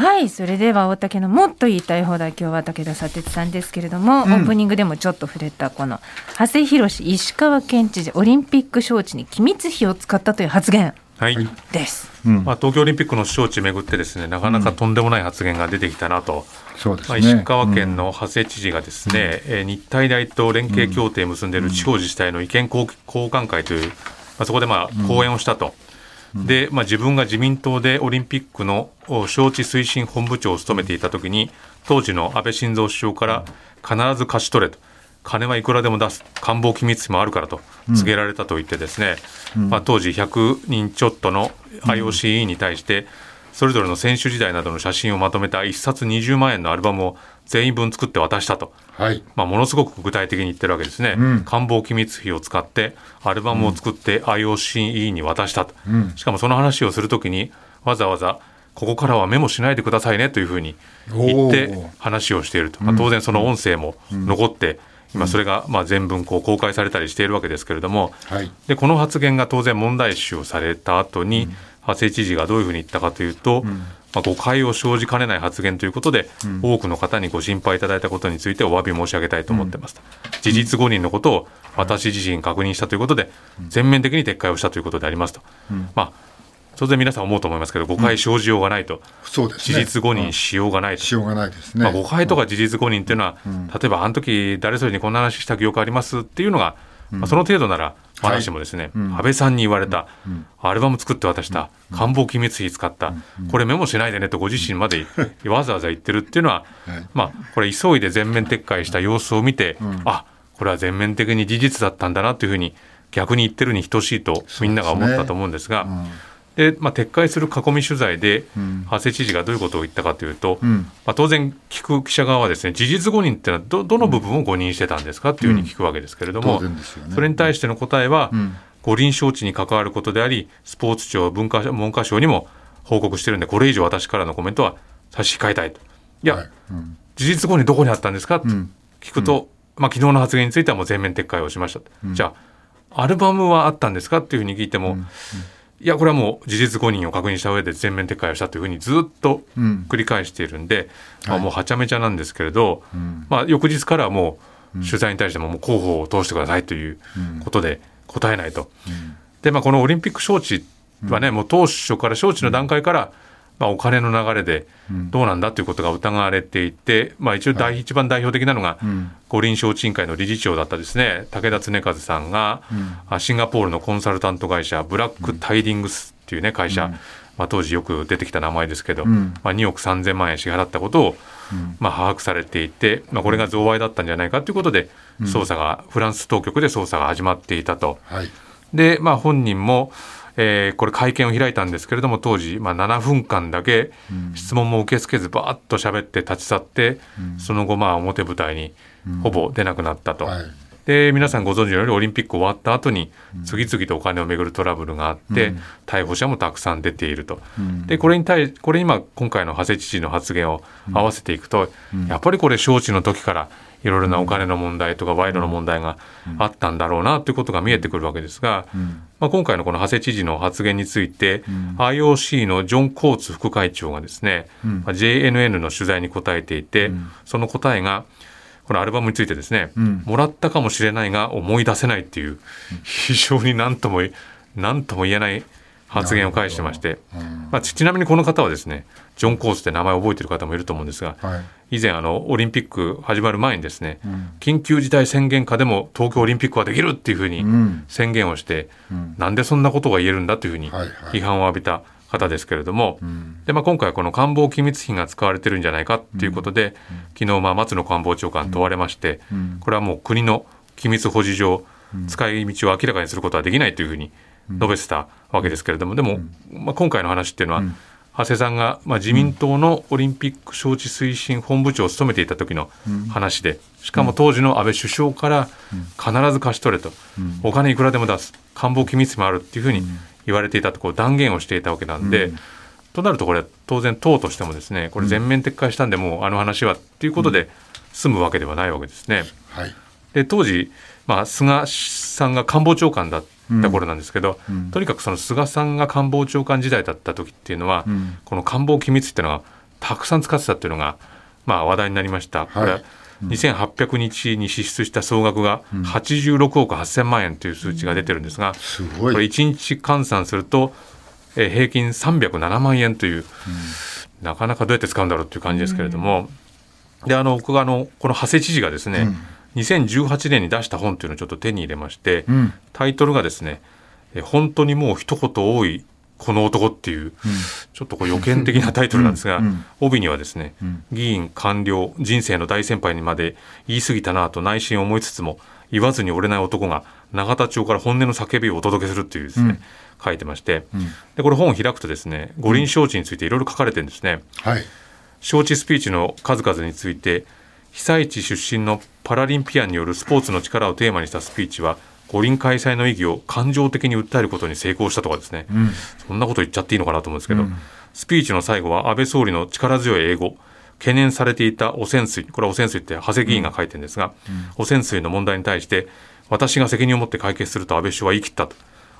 はいそれでは大竹のもっと言いたい放題今日は武田砂鉄さんですけれども、うんオープニングでもちょっと触れたこの長谷博石川県知事オリンピック招致に機密費を使ったという発言はい、はいです。うんまあ、東京オリンピックの招致めぐってですねなかなかとんでもない発言が出てきたなと、まあ、そうですね。石川県の長谷知事がですね、えー日体大と連携協定を結んでいる地方自治体の意見交交換会という、まあ、そこでまあ講演をしたと。で、まあ、自分が自民党でオリンピックのお招致推進本部長を務めていたときに当時の安倍晋三首相から必ず貸し取れと。金はいくらでも出す。官房機密費もあるからと告げられたと言ってですね、まあ、当時100人ちょっとの IOC 委員に対してそれぞれの選手時代などの写真をまとめた1冊20万円のアルバムを全員分作って渡したと。はい。まあ、ものすごく具体的に言ってるわけですね、うん。官房機密費を使ってアルバムを作って IOC に渡したと、うん。しかもその話をするときにわざわざここからはメモしないでくださいねというふうに言って話をしていると、まあ、当然その音声も残って、今それがまあ全文こう公開されたりしているわけですけれども、はい。でこの発言が当然問題視をされた後に、長谷知事がどういうふうに言ったかというと、まあ、誤解を生じかねない発言ということで、多くの方にご心配いただいたことについてお詫び申し上げたいと思ってますと、事実誤認のことを私自身確認したということで、全面的に撤回をしたということでありますと、まあ、当然皆さん思うと思いますけど誤解生じようがないと、そうですね。事実誤認しようがないと。しようがないですね。まあ、誤解とか事実誤認っていうのは、例えばあの時誰それにこんな話した記憶ありますっていうのが、まあ、その程度なら話もですね、安倍さんに言われた、アルバム作って渡した、官房機密費使った、これメモしないでねとご自身まで わざわざ言ってるっていうのは、はい。まあ、これ急いで全面撤回した様子を見て、あこれは全面的に事実だったんだなというふうに逆に言ってるに等しいとみんなが思ったと思うんですが。でまあ、撤回する囲み取材で、長谷知事がどういうことを言ったかというと、ん。まあ、当然、聞く記者側はですね事実誤認っていうのはどどの部分を誤認してたんですかっていうふうに聞くわけですけれども、当然ですよね。それに対しての答えは、ん。五輪招致に関わることでありスポーツ庁文化文科省にも報告してるんでこれ以上私からのコメントは差し控えたいと。いや、はい。うん。事実誤認どこにあったんですかとん。聞くと、まあ、昨日の発言についてはもう全面撤回をしました、じゃあアルバムはあったんですかっていうふうに聞いても、いやこれはもう事実誤認を確認した上で全面撤回をしたというふうにずっとうん。繰り返しているんで、まあ、はいもうはちゃめちゃなんですけれど、ん。まあ、翌日からはもう取材に対してももう広報を通してくださいということで答えないと。で、まあ、このオリンピック招致はね、もう当初から招致の段階から、まあ、お金の流れでどうなんだということが疑われていて、まあ、一応大、一番代表的なのが、五輪招致委員会の理事長だったですね。武田恒和さんが、あシンガポールのコンサルタント会社ブラック・タイディングスっていうね会社、まあ、当時よく出てきた名前ですけど、ん。まあ、2億3000万円支払ったことを、まあ、把握されていて、まあ、これが贈賄だったんじゃないかということで捜査が、フランス当局で捜査が始まっていたと。はい。で、まあ、本人も、えーこれ会見を開いたんですけれども当時、まあ、7分間だけ質問も受け付けずバーッと喋って立ち去って、その後まあ表舞台にほぼ出なくなったと。はい。で皆さんご存知のようにオリンピック終わった後に次々とお金をめぐるトラブルがあって、逮捕者もたくさん出ていると。でこれに対これに今今回の長谷知事の発言を合わせていくと、やっぱりこれ招致の時からいろいろなお金の問題とか賄賂の問題があったんだろうなということが見えてくるわけですが、まあ、今回のこの長谷知事の発言について、IOC のジョン・コーツ副会長がですね、まあ JNN の取材に答えていて、その答えがこのアルバムについてですね、もらったかもしれないが思い出せないっていう非常に何とも何とも言えない発言を返してまして、まあ、ちちなみにこの方はですねジョン・コーツって名前を覚えている方もいると思うんですが、はい。以前あのオリンピック始まる前にですね、緊急事態宣言下でも東京オリンピックはできるっていうふうにん。宣言をして、なんでそんなことが言えるんだというふうにはいはい。批判を浴びた方ですけれども、でまあ、今回はこの官房機密費が使われてるんじゃないかっていうことで、昨日まあ松野官房長官問われまして、これはもう国の機密保持上、使い道を明らかにすることはできないというふうに述べてたわけですけれども、でも、まあ、今回の話っていうのは、長谷さんが、まあ、自民党のオリンピック招致推進本部長を務めていた時の話で、しかも当時の安倍首相から必ず貸し取れと、お金いくらでも出す、官房機密費もあるっていうふうに言われていたとこう断言をしていたわけなんで、となるとこれ当然党としてもですねこれ全面撤回したんでもうあの話はっていうことで済むわけではないわけですね。はい。で当時、まあ、菅さんが官房長官だった頃なんですけど、とにかくその菅さんが官房長官時代だった時っていうのは、この官房機密費っていうのがたくさん使ってたっていうのが、まあ、話題になりました。これは2800日に支出した総額が86億8000万円という数値が出てるんですが、すごい。これ1日換算すると、えー平均307万円という、なかなかどうやって使うんだろうという感じですけれども、であの僕があのこの長谷知事がですね、2018年に出した本というのをちょっと手に入れまして、ん。タイトルがですね「え本当にもう一言多いこの男」っていう、ちょっとこう予見的なタイトルなんですが、うん。うん。帯にはですね、議員官僚人生の大先輩にまで言い過ぎたなと内心思いつつも言わずに折れない男が永田町から本音の叫びをお届けするっていうですね、書いてまして、でこれ本を開くとですね五輪招致についていろいろ書かれてるんですね。はい。招致スピーチの数々について被災地出身のパラリンピアンによるスポーツの力をテーマにしたスピーチは五輪開催の意義を感情的に訴えることに成功したとかですね、そんなこと言っちゃっていいのかなと思うんですけど、スピーチの最後は安倍総理の力強い英語懸念されていた汚染水これは汚染水って長谷議員が書いてるんですが、汚染水の問題に対して私が責任を持って解決すると安倍首相は言い切ったと、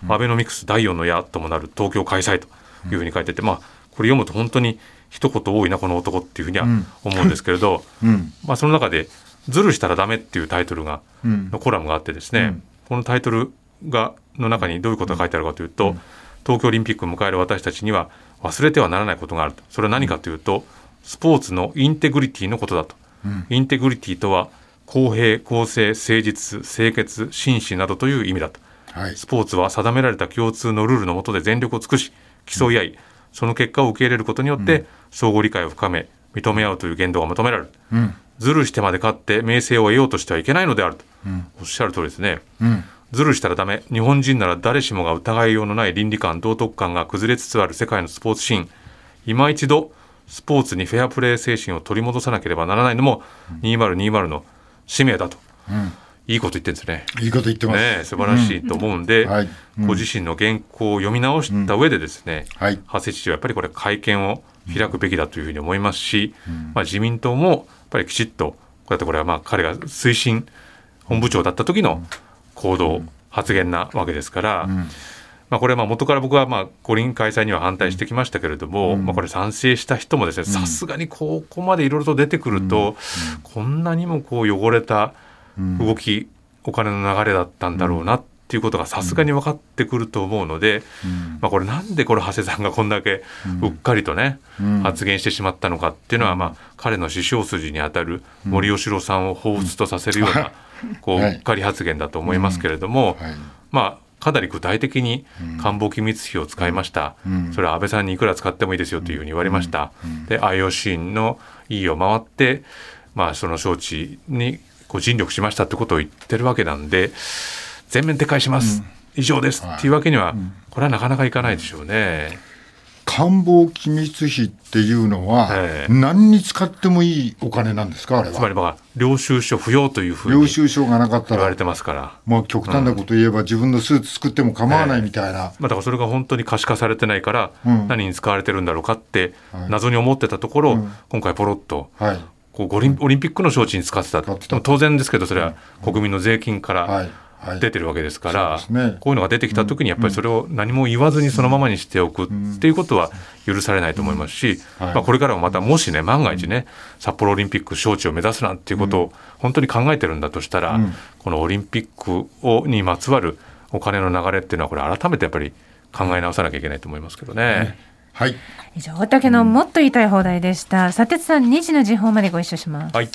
アベノミクス第4の矢ともなる東京開催というふうに書いてて、まあ、これ読むと本当に一言多いなこの男っていうふうには思うんですけれど、うん。まあ、その中で「ズルしたらダメ」っていうタイトルがうん。のコラムがあってですね、このタイトルがの中にどういうことが書いてあるかというと、東京オリンピックを迎える私たちには忘れてはならないことがあると。それは何かというと、スポーツのインテグリティのことだと、インテグリティとは公平公正誠実清潔真摯などという意味だと。はい。スポーツは定められた共通のルールの下で全力を尽くし競い合い、その結果を受け入れることによって相互理解を深め認め合うという言動が求められる、うん。ズルしてまで勝って名声を得ようとしてはいけないのであると、おっしゃる通りですね。うん。ズルしたらダメ。日本人なら誰しもが疑いようのない倫理観道徳観が崩れつつある世界のスポーツシーン。今一度スポーツにフェアプレー精神を取り戻さなければならないのも2020の使命だと、いいこと言ってるんですね。いいこと言ってます。ねえ素晴らしいと思うんで、うん。はい。うん。ご自身の原稿を読み直した上でですね、はい。長谷知事はやっぱりこれ会見を開くべきだというふうに思いますし、まあ、自民党もやっぱりきちっとこうやってこれはまあ彼が推進本部長だった時の行動、発言なわけですから、まあ、これはまあ元から僕はまあ五輪開催には反対してきましたけれども、まあ、これ賛成した人もですねさすがにここまでいろいろと出てくると、こんなにもこう汚れた動き、お金の流れだったんだろうなっていうことがさすがに分かってくると思うので、まあ、これなんでこれ長谷さんがこんだけうっかりとね、発言してしまったのかっていうのは、まあ、彼の師匠筋にあたる森喜朗さんを彷彿とさせるような、こうはい。うっかり発言だと思いますけれども、はい。まあかなり具体的に官房機密費を使いました、それは安倍さんにいくら使ってもいいですよというふうに言われました、で IOC の E を回って、まあ、その招致にこう尽力しましたってことを言ってるわけなんで全面撤回します、以上です。っていうわけには、これはなかなかいかないでしょうね。官房機密費っていうのはええ。何に使ってもいいお金なんですかあれは？つまりまあ領収書不要というふうに領収書がなかったら。言われてますから。もう極端なこと言えば自分のスーツ作っても構わないみたいな、まあ、だからそれが本当に可視化されてないから、うん。何に使われてるんだろうかってはい。謎に思ってたところ、うん。今回ポロッとはい。こうオリンピックの招致に使ってた。使ってた。でも当然ですけどそれは国民の税金かはいらはい出てるわけですから、そうですね。こういうのが出てきた時にやっぱりそれを何も言わずにそのままにしておくっていうことは許されないと思いますし、はい。まあ、これからもまたもしね万が一ね札幌オリンピック招致を目指すなんていうことを本当に考えてるんだとしたら、うん。このオリンピックをにまつわるお金の流れっていうのはこれ改めてやっぱり考え直さなきゃいけないと思いますけどね。はい。以上大竹のもっと言いたい放題でした。佐哲さん2時の時報までご一緒します。はい